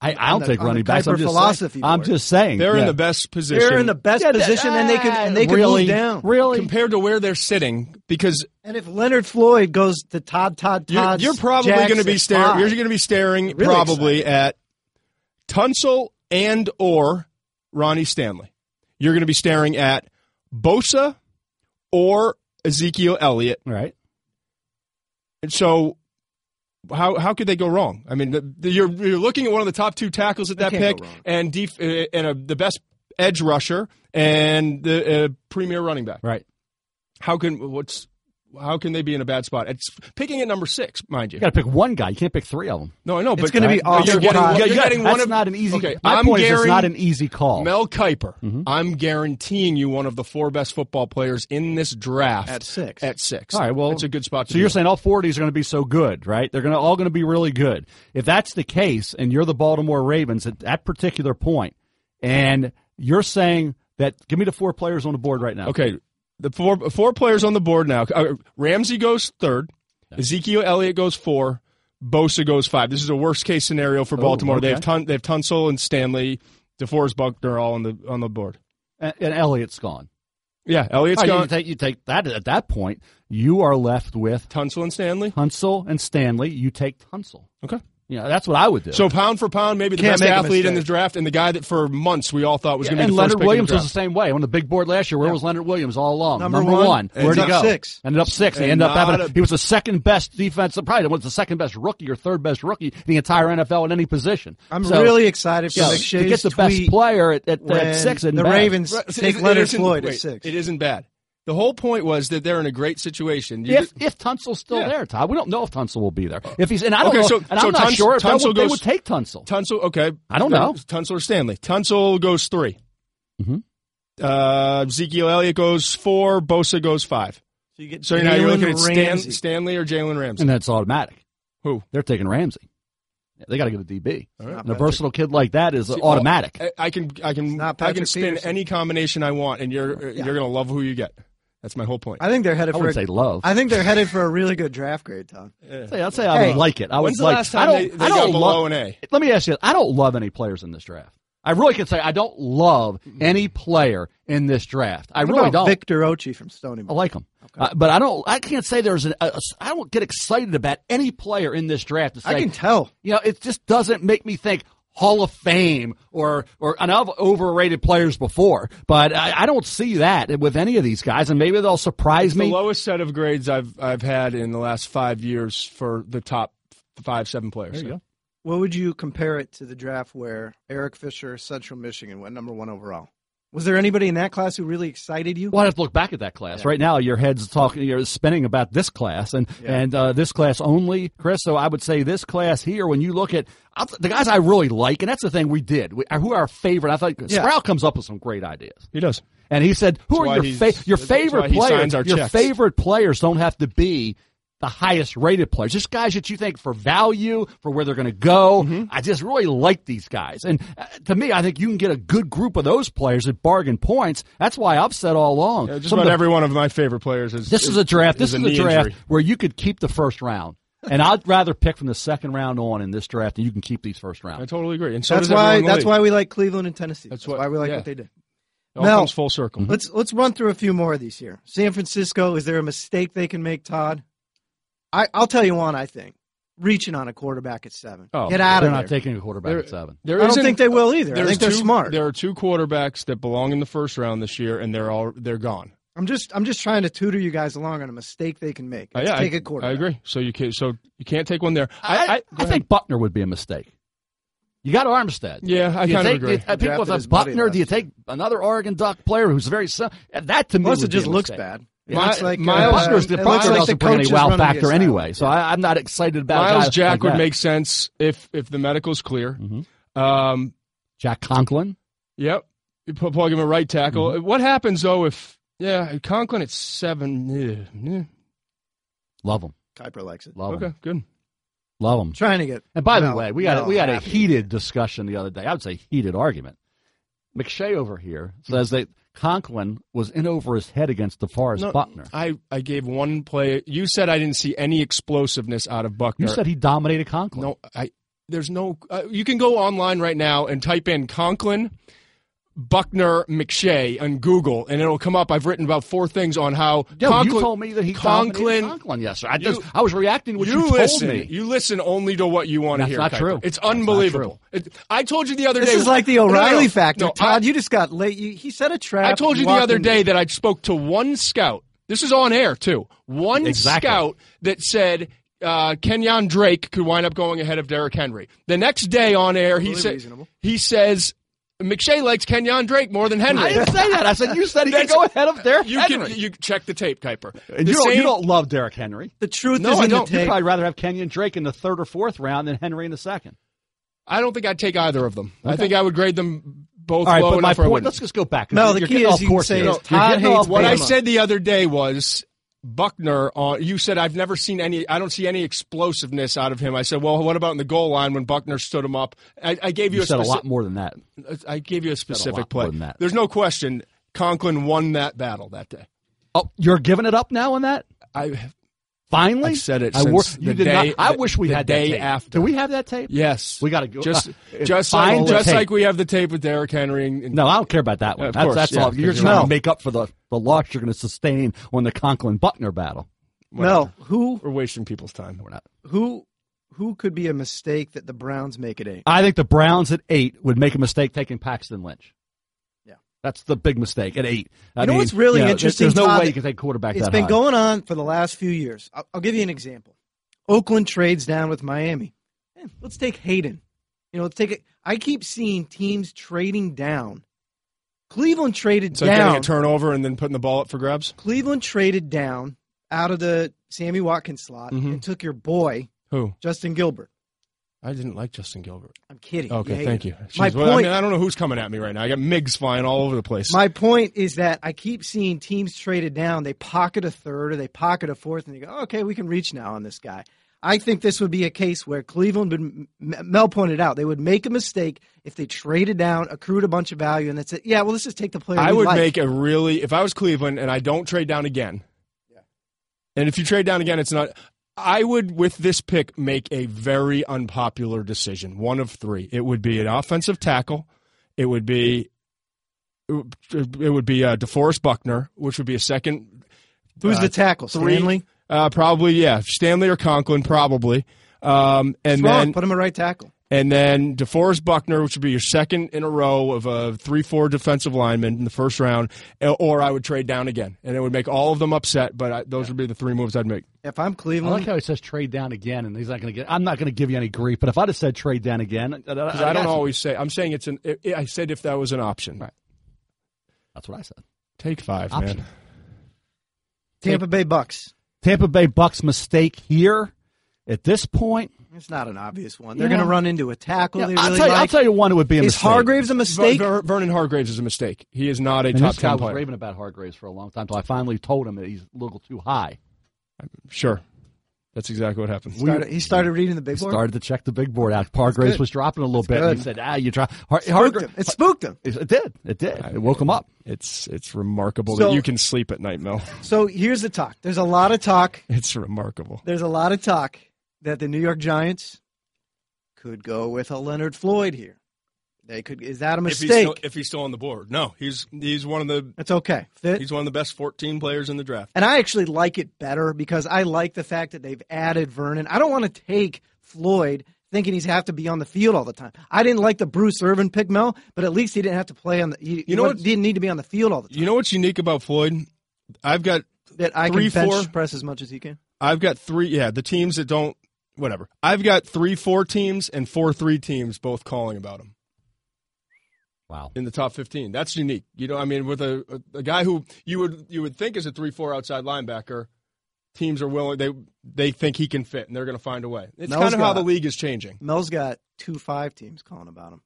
I, I On don't the- take running backs. I'm just philosophy saying. I'm just saying They're in the best position. They're in the best Yeah, that- position, and they could and they could really, move down. Really? compared to where they're sitting because And if Leonard Floyd goes to Todd Todd you're, Todd, you're probably going to be staring. You're going to be staring Really probably at Tunsil and or Ronnie Stanley. You're going to be staring at Bosa or Ezekiel Elliott. Right. And so, how how could they go wrong? I mean, the, the, you're you're looking at one of the top two tackles at that pick, and def, uh, and a, the best edge rusher and the uh, premier running back. Right. How can what's how can they be in a bad spot? It's picking at number six, mind you. You got to pick one guy. You can't pick three of them. No, I know, It's but gonna be uh, off you're getting, pot. you're You got- getting that's one of not an easy. Okay, my I'm point is, it's not an easy call. Mel Kiper. Mm-hmm. I'm guaranteeing you one of the four best football players in this draft At six. At six. All right, well, it's a good spot. To So you're be. saying all four of these are going to be so good, right? They're going to all going to be really good. If that's the case, and you're the Baltimore Ravens at that particular point, and you're saying that, give me the four players on the board right now. Okay, the four four players on the board now. Uh, Ramsey goes third. Ezekiel Elliott goes four. Bosa goes five. This is a worst case scenario for Baltimore. They have okay. Tun- they have Tunsil and Stanley, DeForest Buckner all on the on the board. And, and Elliott's gone. Yeah, Elliott's right, gone. you take you take that at that point. You are left with Tunsil and Stanley. Tunsil and Stanley. You take Tunsil. Okay. You know, that's what I would do. So pound for pound, maybe the Can't best athlete in the draft, and the guy that for months we all thought was going to be the first Leonard pick Williams in the was the same way on the big board last year. Where was Leonard Williams all along? Number one. Where'd he Ended go? up six. Ended up six. He ended up having. a- he was the second best defensive. Probably was the second best rookie or third best rookie in the entire NFL in any position. I'm So, really excited for yeah, McShay's to get the best player at, at, when at six. isn't the bad. Ravens Right, take it Leonard Floyd wait, at six. It isn't bad. The whole point was that they're in a great situation. You If did- if Tunsil's still Yeah. there, Todd, we don't know if Tunsil will be there. If he's and I don't Okay, know, so- and so I'm not Tuns- sure if that Tunsil would, they would take Tunsil. Tunsil, okay. I don't know. Tunsil or Stanley. Tunsil goes 3 Mhm. Uh, Ezekiel Elliott goes four. Bosa goes five. So you get So now you're looking at Jalen Stan, Stanley or Jalen Ramsey. and that's automatic. Who? They're taking Ramsey. They got to get a DB. Not And a versatile kid like that is See, automatic. I, I can I can I can spin Peterson. any combination I want, and you're you're gonna love who you get. That's my whole point. I think they're headed I for. wouldn't say love. I think they're headed for a really good draft grade, Tom. I'd say, I'd say I Hey, would like it. I would When's the like. last I don't. they, they I don't below love. an A? Let me ask you. I don't love any players in this draft. I really can say I don't love any player in this draft. I What really about don't. Victor Ochi from Stony I like him, uh, but I don't. I can't say there's an. A, a, I don't get excited about any player in this draft. To say, I can tell. you know, it just doesn't make me think Hall of Fame or or and I've overrated players before, but I, I don't see that with any of these guys, and maybe they'll surprise It's the me. lowest set of grades I've I've had in the last five years for the top five seven players. There you go. What would you compare it to the draft where Eric Fisher, Central Michigan, went number one overall? Was there anybody in that class who really excited you? Well, I have to look back at that class. Right now, your head's talking, you're spinning about this class and Yeah. and uh, this class only, Chris. So I would say this class here. When you look at I'll, the guys I really like, and that's the thing we did. We, who are our favorite? I thought Yeah. Sprout comes up with some great ideas. He does. And he said, "Who That's are your fa- your favorite players? Your checks. favorite players don't have to be the highest rated players. Just guys that you think for value, for where they're going to go. Mm-hmm. I just really like these guys. And uh, to me, I think you can get a good group of those players at bargain points. That's why I've said all along. Yeah, just some about the- every one of my favorite players is. this is a draft. This is is, a a draft injury. where you could keep the first round. And I'd rather pick from the second round on in this draft and you can keep these first round. I totally agree, and so that's why. That's league. why we like Cleveland and Tennessee. That's That's, what- why we like yeah. what they did. It all Mel. comes full circle. Let's let's run through a few more of these here. San Francisco. Is there a mistake they can make, Todd? I, I'll tell you one. I think reaching on a quarterback at seven. Oh, Get out of there. They're of not taking a quarterback There- at seven. there I don't think they will either. I there's think they're smart. There are two quarterbacks that belong in the first round this year, and they're all they're gone. I'm just I'm just trying to tutor you guys along on a mistake they can make. Uh, yeah, take I, a quarterback. I agree. So you can so you can't take one there. I, I, I, I, think Buckner would be a mistake. You got Armstead. Yeah, I Do kind of agree. do you- I think with a his buddy Buckner, do you take another Oregon Duck player who's very that to me Plus, would it just looks mistake. bad. It My- looks like Miles- uh, Buckner's the it Buckner like doesn't the bring any is wow running the factor anyway, so I, I'm not excited about Myles Jack like would that. make sense if if the medical's clear. Mhm. Um, Jack Conklin. yep, you put, plug him at right tackle. Mm-hmm. What happens though if yeah Conklin at seven? eh, eh. Love him. Kiper likes it. Love him. Okay, good. Love him. Trying to get. And by the way, we had Mel we had a heated discussion the other day. I would say heated argument. McShay over here says that Conklin was in over his head against DeForest No, Buckner. I, I gave one play. You said I didn't see any explosiveness out of Buckner. You said he dominated Conklin. no. I there's no. Uh, you can go online right now and type in Conklin, Buckner, McShay on Google, and it'll come up. I've written about four things on how Yo, Conklin, you told me that he Conklin. Conklin. Yes, sir. I, You- I was reacting to what you, you told listen. me. You listen only to what you want to hear. That's not Kiper. true. It's unbelievable. It- I told you the other This day. is like the No, no, no. O'Reilly factor. No, Todd, I- you just got late. You, he set a trap. I told you the other in- day that I spoke to one scout. This is on air too. One Exactly. scout that said uh, Kenyon Drake could wind up going ahead of Derrick Henry. The next day on air, he Totally said he says McShay likes Kenyon Drake more than Henry. I didn't say that. I said you said he could go ahead of Derrick you Henry. can you check the tape, Kiper. The you, don't, you don't love Derrick Henry. The truth No, is I don't. the You'd probably rather have Kenyon Drake in the third or fourth round than Henry in the second. I don't think I'd take either of them. I think I would grade them both All right, low but my enough. where I point. wouldn't. Let's just go back. No, you're the key is you can course say here. is You're Todd hates off what I said the other day was Buckner on you said I've never seen any I don't see any explosiveness out of him. I said, Well, what about in the goal line when Buckner stood him up? I, I gave you, You a said a lot more than that. Uh, I gave you a specific play. more than that. There's no question Conklin won that battle that day. Oh, you're giving it up now on that? I Finally, I've said it I since you the did day- not. I the- wish we the had day that tape. after. Do we have that tape? Yes, We gotta go- just uh, just like just like we have the tape with Derrick Henry. And, and No, I don't care about that one. Of that's course, that's yeah, all. 'cause You're you're trying not- to make up for the, the loss you're going to sustain on the Conklin Buckner battle. Mel, who we're wasting people's time. We're not. who who could be a mistake that the Browns make at eight? I think the Browns at eight would make a mistake taking Paxton Lynch. Yeah. That's the big mistake at eight. I You know mean, what's really you know, interesting, There's no Todd? way you can take quarterback It's that been high. going on for the last few years. I'll, I'll give you an example. Oakland trades down with Miami. Eh, let's take Hayden. You know, let's take it. I keep seeing teams trading down. Cleveland traded It's like getting down. a turnover and then putting the ball up for grabs. Cleveland traded down out of the Sammy Watkins slot Mhm. and took your boy Who? Justin Gilbert. I didn't like Justin Gilbert. I'm kidding. Okay, hate thank you. My Jeez, well, I, point- mean, I don't know who's coming at me right now. I got MIGs flying all over the place. My point is that I keep seeing teams traded down. They pocket a third or they pocket a fourth, and they go, "Okay, we can reach now on this guy." I think this would be a case where Cleveland would. Mel pointed out they would make a mistake if they traded down, accrued a bunch of value, and that's it. Yeah, well, let's just take the player. I would like. make a really if I was Cleveland and I don't trade down again. And if you trade down again, it's not. I would, with this pick, make a very unpopular decision. One of three. It would be an offensive tackle. It would be. It would be uh, DeForest Buckner, which would be a second. Who's uh, the tackle? three- Stanley. Uh, probably, yeah, Stanley or Conklin, probably. Um, and then Put him a right tackle. And then DeForest Buckner, which would be your second in a row of uh, a three-four defensive lineman in the first round, eh, or I would trade down again, and it would make all of them upset. But I, those would be the three moves I'd make. If I'm Cleveland. I like how he says trade down again, and he's not going to get. I'm not going to give you any grief, but if I'd have said trade down again, uh, uh, Because I don't always say. I'm saying it's an. i I said if that was an option. Right. That's what I said. Take five, Option. man. Tampa Bay Bucks. Tampa Bay Bucks mistake here at this point. It's not an obvious one. They're Yeah. going to run into a tackle. Yeah, they I'll, really tell you, I'll tell you one. It would be a is mistake. Hargreaves a mistake? Ver- Vernon Hargreaves is a mistake. He is not a And top this guy ten was raving about Hargreaves for a long time until I finally told him that he's a little too high. Sure, that's exactly what happened. Started- he started reading the big board. Started to check the big board out. Hargreaves was dropping a little That's bit. And he said, "Ah, you try." Har- Spooked Hargra- him. It spooked him. It did. It did. It woke him up. It's it's remarkable So- that you can sleep at night, Mel. So here's the talk. There's a lot of talk. It's remarkable. There's a lot of talk that the New York Giants could go with a Leonard Floyd here. They could. Is that a If he's, mistake? still, if he's still on the board, no, he's he's one of the That's okay. Fit. he's one of the best 14 players in the draft. And I actually like it better because I like the fact that they've added Vernon. I don't want to take Floyd thinking he's have to be on the field all the time. I didn't like the Bruce Irvin pick, Mel, but at least he didn't have to play on the. He, You know he what- didn't need to be on the field all the time. You know what's unique about Floyd? I've got that I three, can bench four- press as much as he can. I've got three. Yeah, the teams that don't whatever. I've got three four teams and four three teams both calling about him Wow. in the top 15. That's unique. You know, I mean, with a, a, a guy who you would you would think is a three four outside linebacker, teams are willing. They they think he can fit, and they're going to find a way. It's Mel's kind of how the league is changing. Mel's got two five teams calling about him.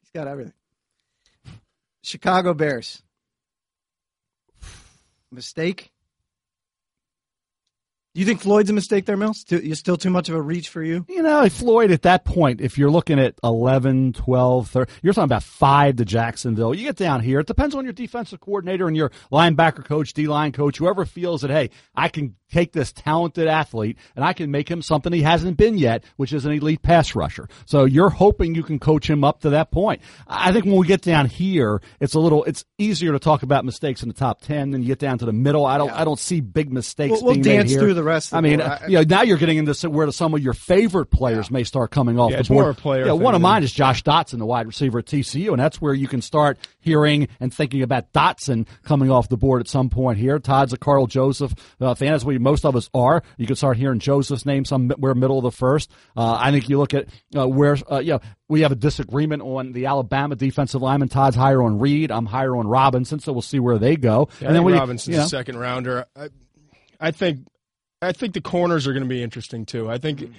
He's got everything. Chicago Bears. Mistake? You think Floyd's a mistake there, Mills? Still, you still too much of a reach for you? You know, Floyd, at that point, if you're looking at 11, 12, 13, you're talking about five to Jacksonville. You get down here, it depends on your defensive coordinator and your linebacker coach, D line coach, whoever feels that, hey, I can take this talented athlete and I can make him something he hasn't been yet, which is an elite pass rusher. So you're hoping you can coach him up to that point. I think when we get down here, it's a little, it's easier to talk about mistakes in the top 10 than you get down to the middle. I don't, I don't see big mistakes We'll- we'll dance made here. through the rest of I mean, board. I- you know, now you're getting into where some of your favorite players may start coming off Yeah, the it's board. more a player Yeah, one of mine is Josh Doctson, the wide receiver at TCU, and that's where you can start hearing and thinking about Doctson coming off the board at some point here. Todd's a Karl Joseph uh, fan, as we most of us are. You can start hearing Joseph's name somewhere middle of the first. Uh, I think you look at uh, where uh, you know we have a disagreement on the Alabama defensive lineman. Todd's higher on Reed. I'm higher on Robinson, so we'll see where they go. Yeah, and then we, Robinson's you know, a second rounder. I, I think I think the corners are going to be interesting too. I think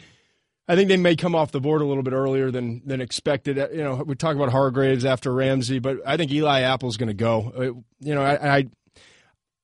I think they may come off the board a little bit earlier than than expected. You know, we talk about Hargreaves after Ramsey, but I think Eli Apple's going to go. Uh, You know, I, I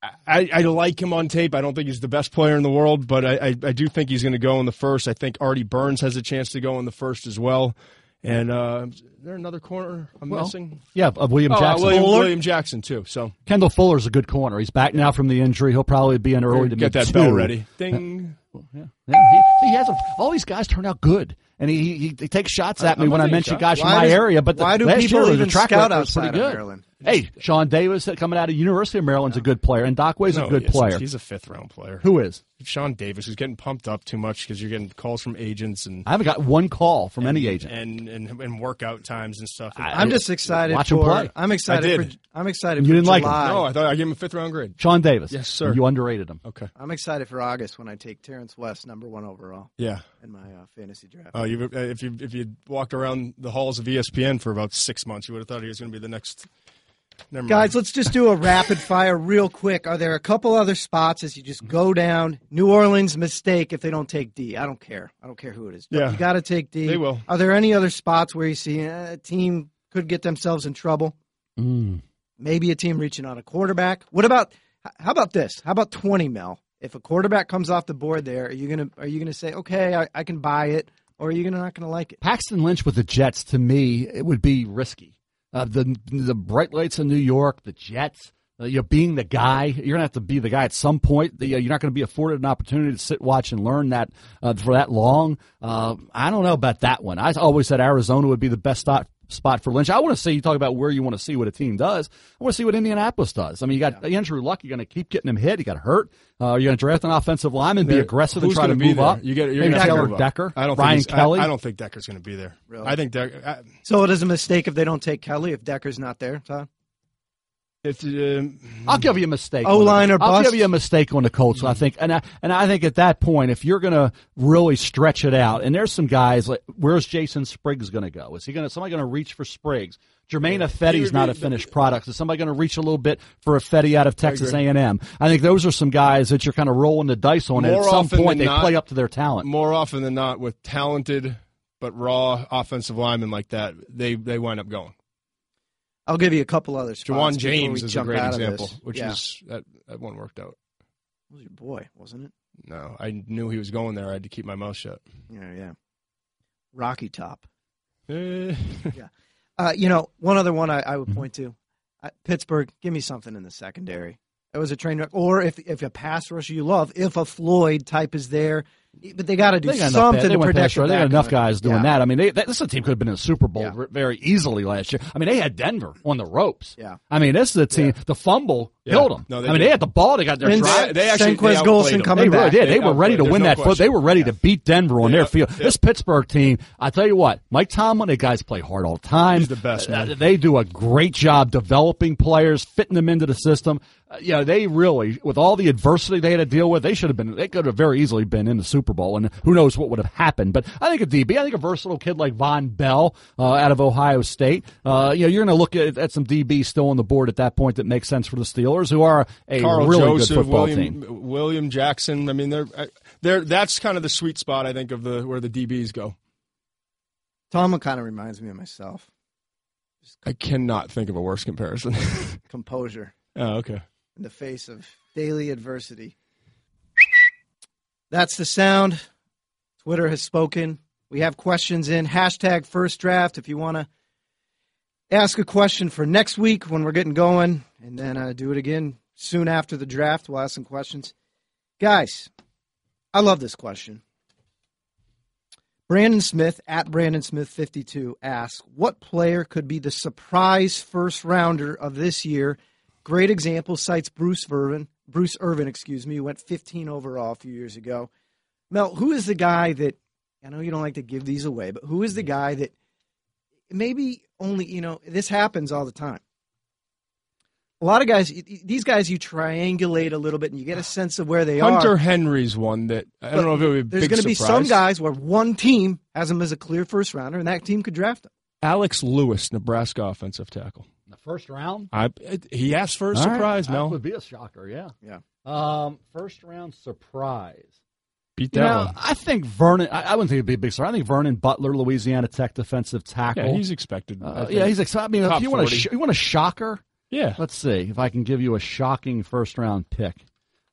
I I like him on tape. I don't think he's the best player in the world, but I I, I do think he's going to go in the first. I think Artie Burns has a chance to go in the first as well. And uh, is there another corner I'm Well, missing? Yeah, of William Oh, uh, Jackson. William, William Jackson too. So Kendall Fuller's a good corner. He's back now from the injury. He'll probably be in early to get that mid bell ready. Ding. Yeah, yeah. He, he has a, all these guys turn out good, and he he, he takes shots at me I'm when I mention shots. guys from Why my does- area. But the, why do last people year, the even track scout record was pretty outside of good. Maryland? Hey, Sean Davis coming out of University of Maryland's a good player, and Doc Way's No, a good he player. He's a fifth round player. Who is? Sean Davis is getting pumped up too much because you're getting calls from agents and I haven't got one call from any agent. and, and and workout times and stuff. I'm just excited Watch him play. I'm excited I for. did. I'm excited. You for didn't like him? No, I thought I gave him a fifth round grade. Sean Davis. Yes, sir. You underrated him. Okay. I'm excited for August when I take Terrance West number one overall Yeah. in my uh, fantasy draft. Oh, you if you if you walked around the halls of ESPN for about six months, you would have thought he was going to be the next. Never mind. Guys, let's just do a rapid fire real quick. Are there a couple other spots as you just go down? New Orleans mistake if they don't take D. I don't care. I don't care who it is. Yeah. You got to take D. They will. Are there any other spots where you see uh, a team could get themselves in trouble? Mm. Maybe a team reaching on a quarterback. What about how about this? How about 20 mil? If a quarterback comes off the board there, are you going to are you going to say, "Okay, I, I can buy it," or are you gonna, not going to like it? Paxton Lynch with the Jets to me it would be risky. Uh, the the bright lights in New York, the Jets. Uh, you know, being the guy, you're gonna have to be the guy at some point. The, uh, you're not to be afforded an opportunity to sit, watch, and learn that uh, for that long. Uh, I don't know about that one. I always said Arizona would be the best spot spot for Lynch. I want to see you talk about where you want to see what a team does. I want to see what Indianapolis does. I mean, you got Andrew Luck. You're going to keep getting him hit. He got hurt. Uh, you're going to draft an offensive lineman, be aggressive, and try to be move there? up. You get you're Maybe gonna have to Taylor move up. Decker, I don't Ryan think Kelly. I, I don't think Decker's going to be there. Really? I think Decker. I, So it is a mistake if they don't take Kelly if Decker's not there, Todd. Um, I'll give you a mistake. O-line on or the- I'll give you a mistake on the Colts. I think, and I, and I think at that point, if you're going to really stretch it out, and there's some guys like, where's Jason Spriggs going to go? Is he going to somebody going to reach for Spriggs? Jermaine would not a finished product. Is somebody going to reach a little bit for Ifedi out of Texas. A&M? I think those are some guys that you're kind of rolling the dice on. and at some point, they not- play up to their talent. more often than not, with talented but raw offensive linemen like that, they they wind up going. I'll give you a couple other spots. Ja'Wuan James is a great example, which yeah. is that that one worked out. That was your boy, wasn't it? No, I knew he was going there. I had to keep my mouth shut. Yeah, yeah. Rocky Top. Eh, Uh, you know, one other one I, I would point to, uh, Pittsburgh. Give me something in the secondary. It was a train wreck. Or if if a pass rusher you love, if a Floyd type is there, but they got to do They got enough, something they to protect. they got enough guys doing Yeah. that. I mean, they, this team could have been in the Super Bowl Yeah. very easily last year. I mean, they had Denver on the ropes. Yeah. I mean, this is a team. The fumble Yeah. killed them. No, they I mean, they had the ball. They got their And drive. they actually- Senquez they Golson them. coming They really back. did. They, They were ready to win There's that no foot. They were ready to beat Denver on their field. Yeah. This Pittsburgh team, I tell you what, Mike Tomlin, the guys play hard all the time. He's the best, Uh, they do a great job developing players, fitting them into the system. Uh, you know, they really, with all the adversity they had to deal with, they should have been. They could have very easily been in the Super Bowl, and who knows what would have happened. But I think a DB, I think a versatile kid like Vonn Bell uh, out of Ohio State. Uh, you know, you're going to look at, at some DB still on the board at that point that makes sense for the Steelers, who are a Karl really Joseph, good football William, team. William Jackson. I mean, they're uh, they're that's kind of the sweet spot I think of the where the DBs go. Tomlin kind of reminds me of myself. I cannot think of a worse comparison. Composure oh, okay. in the face of daily adversity. That's the sound. Twitter has spoken. We have questions in. Hashtag first draft if you want to ask a question for next week when we're getting going, and then uh, do it again soon after the draft. We'll ask some questions. Guys, I love this question. Brandon Smith at Brandon Smith 52 asks, What player could be the surprise first rounder of this year? Great example cites Bruce Irvin. Bruce Irvin, excuse me, who went 15 overall a few years ago. Mel, who is the guy that I know you don't like to give these away, but who is the guy that maybe only you know this happens all the time. A lot of guys, these guys, you triangulate a little bit and you get a sense of where they Hunter are. Hunter Henry's one that I don't know if it would be a big surprise. There's going to be some guys where one team has him as a clear first rounder, and that team could draft him. Alex Lewis, Nebraska offensive tackle. The first round? I he asked for a All right. surprise. That Mel would be a shocker, yeah. Yeah. Um, first round surprise. beat You that know, one. I think Vernon. I, I wouldn't think it'd be a big surprise. I think Vernon Butler, Louisiana Tech defensive tackle. Yeah, he's expected. Uh, yeah, he's excited. I mean, if Top you want, a sh- you want a shocker, yeah. let's see if I can give you a shocking first round pick.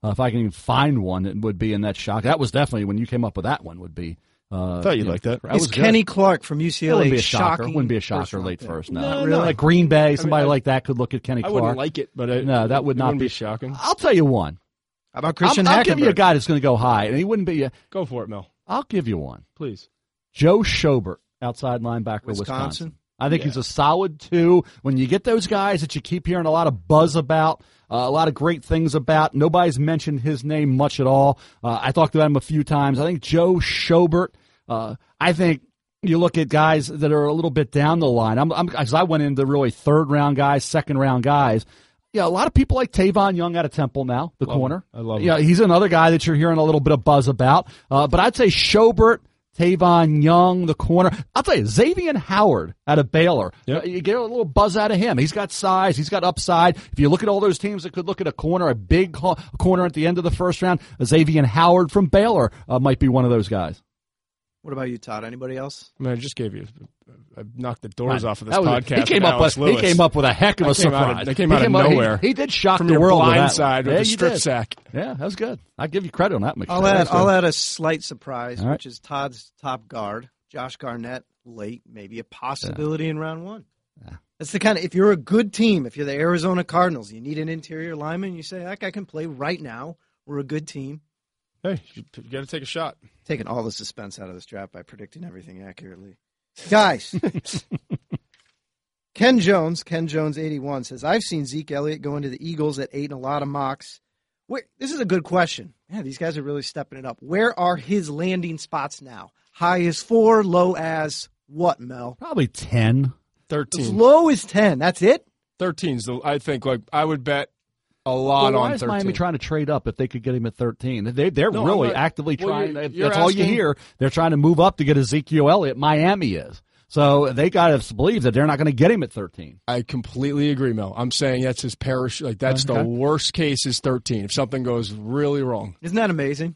Uh, if I can even find one that would be in that shock, that was definitely when you came up with that one would be Uh, Thought you'd you know, like that. that Is was good. Kenny Clark from It UCLA wouldn't be a shocker. shocking Wouldn't be a shocker round late pick? first. No, No, really. no. Like Green Bay, somebody I- like that could look at Kenny Clark. I wouldn't like it, but it, No, that would it not wouldn't be- be shocking. I'll tell you one. How about Christian I'm, I'll give you a guy that's going to go high, and he wouldn't be. A, Go for it, Mel. I'll give you one. Please. Joe Schobert, outside linebacker, Wisconsin. Wisconsin? I think he's a solid two. When you get those guys that you keep hearing a lot of buzz about, uh, a lot of great things about, nobody's mentioned his name much at all. Uh, I talked about him a few times. I think Joe Schobert. Uh, I think you look at guys that are a little bit down the line. I'm, I'm, cause I went into really third round guys, second round guys. Yeah, a lot of people like Tavon Young out of Temple now, the Love corner. him. I love him. Yeah, he's another guy that you're hearing a little bit of buzz about. Uh, but I'd say Schobert, Tavon Young, the corner. I'll tell you, Xavier Howard out of Baylor. Yep. You get a little buzz out of him. He's got size. He's got upside. If you look at all those teams that could look at a corner, a big corner at the end of the first round, Xavier Howard from Baylor uh, might be one of those guys. What about you, Todd? Anybody else? I mean, I just gave you. I knocked the doors off of this was- podcast. He came up Alex with he came up with a heck of a I came out of- surprise. I came He out of he- nowhere. He, did shock from the your world with blind that. side with yeah, the you strip did. sack. Yeah, that was good. I give you credit on that, McShay. I'll add, I'll add a slight surprise, All right. which is Todd's top guard, Josh Garnett, late, maybe a possibility in round one. That's the kind of if you're a good team, if you're the Arizona Cardinals, you need an interior lineman. You say that guy can play right now. We're a good team. Hey, you, you got to take a shot. Taking all the suspense out of this draft by predicting everything accurately, guys. Ken Jones, Ken Jones, eighty-one says I've seen Zeke Elliott go into the Eagles at eight in a lot of mocks. Where, this is a good question. Yeah, these guys are really stepping it up. Where are his landing spots now? High as four, low as what, Mel? Probably ten. As 13. low as ten. That's it. 13's the, I think, like, I would bet a Well, lot why on is 13. Miami trying to trade up if they could get him at 13? They, they're No, really not- actively well, trying. you're- that's you're all you hear. They're trying to move up to get Ezekiel Elliott. Miami is. So they got to believe that they're not going to get him at 13. I completely agree, Mel. I'm saying that's his parish. Like, that's Okay. the worst case is 13. If something goes really wrong. Isn't that amazing?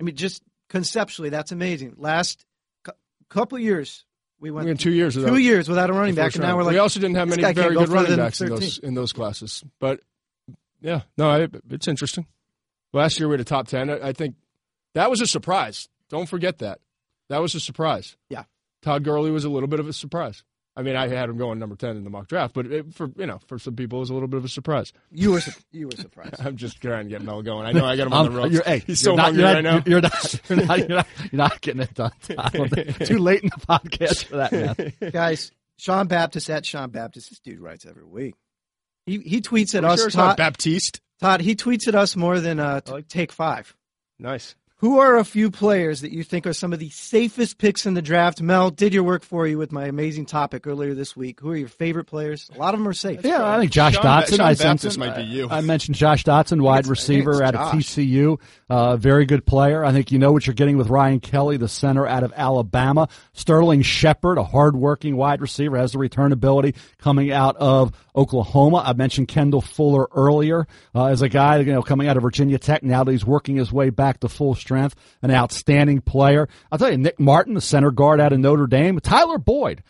I mean, just conceptually, that's amazing. Last cou- couple years, we went We went two years without two years without a running back, and now round. we're like, we also didn't have many very good running backs in those in those classes. But yeah, no, I, it's interesting. Last year we had a top ten. I, I think that was a surprise. Don't forget that. That was a surprise. Yeah. Todd Gurley was a little bit of a surprise. I mean, I had him going number ten in the mock draft, but it, for you know, for some people, it was a little bit of a surprise. you were su- you were surprised. I'm just trying to get Mel going. I know I got him on the road. you're, hey, He's you're so not, hungry you're right now. not, You're not, you're not, you're not, you're not getting it done. Too late in the podcast for that, man. Guys, Sean Baptist at Sean Baptist. This dude writes every week. He he tweets at Are you us. sure it's not Todd, Baptiste. Todd, he tweets at us more than uh, t- take five. Nice. Who are a few players that you think are some of the safest picks in the draft? Mel did your work for you with my amazing topic earlier this week. Who are your favorite players? A lot of them are safe. Yeah, I think Josh Sean Doctson. Sean I sense Baptist it. might be you. I mentioned Josh Doctson, wide it's- receiver it's out of TCU. Uh, very good player. I think you know what you're getting with Ryan Kelly, the center out of Alabama. Sterling Shepard, a hardworking wide receiver, has the return ability coming out of Oklahoma. I mentioned Kendall Fuller earlier uh, as a guy you know coming out of Virginia Tech. Now that he's working his way back to full strength, an outstanding player. I'll tell you, Nick Martin, the center guard out of Notre Dame. Tyler Boyd,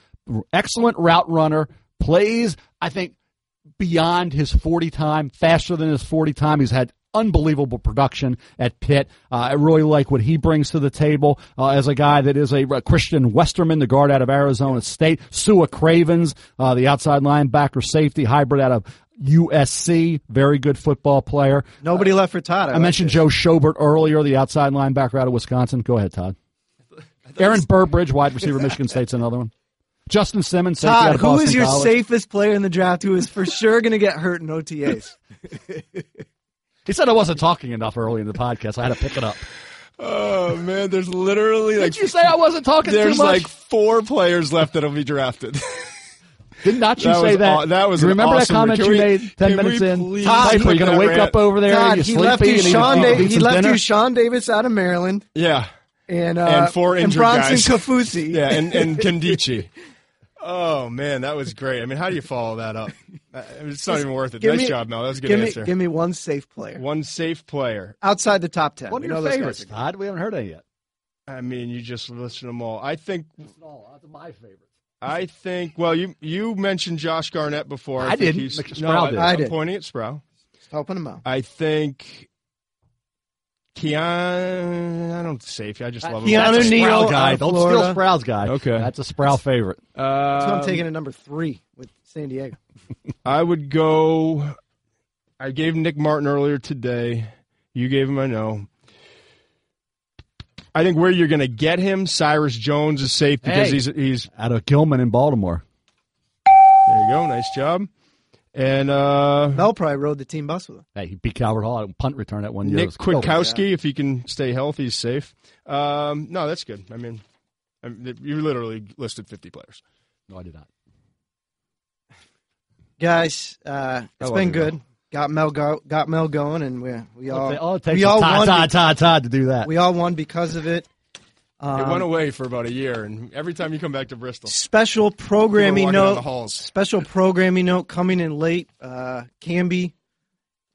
excellent route runner, plays. I think beyond his 40 time, faster than his 40 time. He's had unbelievable production at Pitt. Uh, I really like what he brings to the table uh, as a guy that is a, uh Christian Westerman, the guard out of Arizona State. Su'a Cravens, uh, the outside linebacker safety hybrid out of USC, very good football player. Nobody left for Todd. I mentioned Joe Schobert earlier, the outside linebacker out of Wisconsin. Go ahead, Todd. Aaron Burbridge, wide receiver, Michigan State's another one. Justin Simmons, safety out Todd, of who Boston is your College. safest player in the draft who is for sure going to get hurt in OTAs? He said I wasn't talking enough early in the podcast. I had to pick it up. Oh man, there's literally like Did you say I wasn't talking there's too much? like four players left that'll be drafted. Did not you that say was that? aw- that was You remember awesome- that comment can you we- made ten minutes in? please Piper, look you're gonna wake that up over there Todd, and he left you and Sean. Da- he left dinner? you Sean Davis out of Maryland yeah, and uh, And four and injured Bronson guys. Kaufusi. yeah, and and Kandichi. Oh man, that was great. I mean, how do you follow that up? Uh, It's not even worth it. Nice me- job, Mel. That was a good give me answer. give me one safe player One safe player. outside the top ten. What are We your know those guys favorites, are. Todd? We haven't heard any yet. I mean, you just listed them all. I think. No, that's my favorites. I think. Well, you you mentioned Josh Garnett before. I think didn't. he's- No, I, did. I I'm pointing at Sproul. Just helping him out. I think. Keon, I don't safe. I just love him. Keanu That's a Neal Sproul guy. of Don't Florida. steal Sproul's guy. Okay. That's a Sproul favorite. Uh, So I'm taking a number three with San Diego. I would go. I gave Nick Martin earlier today. You gave him a no. I think where you're going to get him, Cyrus Jones is safe because Hey. he's he's Out of Gilman in Baltimore. there. You go, nice job. And uh, Mel probably rode the team bus with him. Hey, he beat Calvert Hall at punt return that one year. Nick was killer. Kwiatkoski, if he can stay healthy, he's safe. Um, no, that's good. I mean, I mean, you literally listed 50 players. No, I did not. Guys, uh, I it's love been you, good. Got Mel go, got Mel going, and we we all oh, it takes we all Todd, won. Todd, be- Todd, Todd to do that. we all won because of it. It Um, went away for about a year, and every time you come back to Bristol, special programming note. the halls. Special programming note coming in late. Uh, Camby,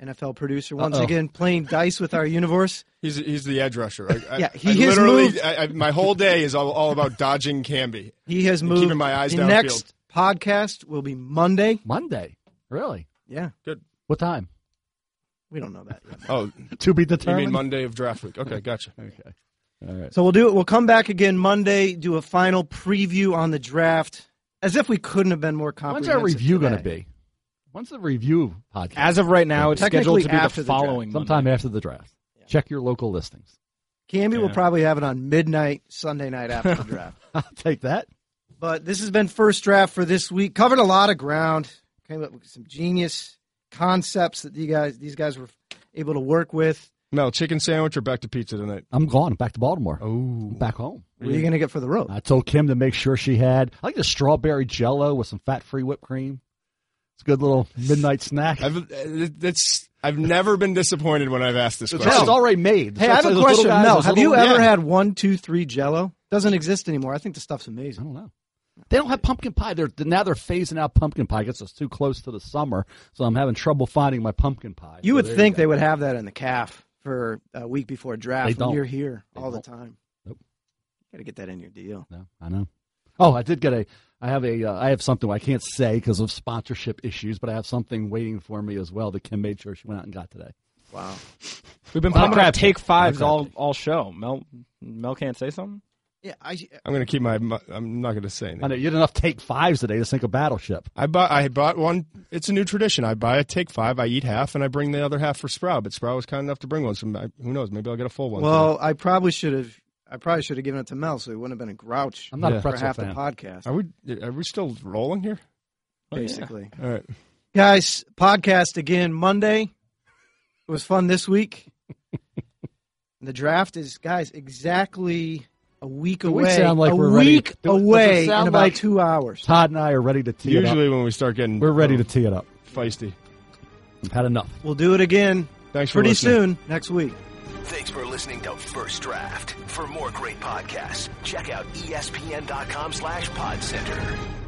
NFL producer, once Uh-oh. again playing dice with our universe. He's he's the edge rusher. I, I, Yeah, he I has literally, moved- I, I, my whole day is all, all about dodging Camby. He has And moved. keeping my eyes the downfield. next podcast will be Monday. Monday. Really? Yeah, Good. What time? we don't know that yet. Oh, To be you determined. mean Monday of draft week? Okay, gotcha. Okay. All right. So we'll do it. We'll come back again Monday, do a final preview on the draft, as if we couldn't have been more When's comprehensive. our review going to be? When's the review podcast? As of right now, it's scheduled to be after the the draft. following Sometime Monday. after the draft. Check your local listings. Camby will probably have it on midnight Sunday night after the draft. I'll take that. But this has been first draft for this week. Covered a lot of ground. Came up with some genius concepts that you guys these guys were able to work with. Mel, chicken sandwich or back to pizza tonight? I'm gone. Back to Baltimore. Oh, Back home. What are you going to get for the road? I told Kim to make sure she had, I like the strawberry jello with some fat free whipped cream. It's a good little midnight snack. I've uh, that's I've never been disappointed when I've asked this question. It's already made. Hey, I have a like those little question. guys, Mel, have little- you ever yeah. had one, two, three Jello? Doesn't exist anymore. I think the stuff's amazing. I don't know. They don't have pumpkin pie. They're now they're phasing out pumpkin pie. I guess it's too close to the summer, so I'm having trouble finding my pumpkin pie. You So would think go. they would have that in the calf for a week before draft. They when don't. You're here They all the don't. time. Nope. Got to get that in your deal. No, I know. Oh, I did get a. I have a. Uh, I have something I can't say because of sponsorship issues, but I have something waiting for me as well that Kim made sure she went out and got today. Wow. We've been Wow. pumping Crap. out take fives all all show. Mel Mel can't say something. Yeah, I, uh, I'm going to keep my. I'm not going to say anything. I know you had enough take fives today to sink a battleship. I bought. I bought one. It's a new tradition. I buy a take five. I eat half, and I bring the other half for Sprout. But Sprout was kind enough to bring one. So I, who knows? Maybe I'll get a full one. well, I probably should have. I probably should have given it to Mel, so he wouldn't have been a grouch I'm not Yeah. a for pretzel half fan. the podcast. Are we? Are we still rolling here? Oh, basically, All right. guys. Podcast again Monday. It was fun this week. the draft is, guys, exactly a week away. we away. sound like a we're ready- week do- does it away in about like- two hours. Todd and I are ready to tee it up. Usually when we start getting, We're ready um, to tee it up. feisty. We've had enough. We'll do it again Thanks for pretty listening. soon next week. Thanks for listening to First Draft. For more great podcasts, check out espn.com slash podcenter.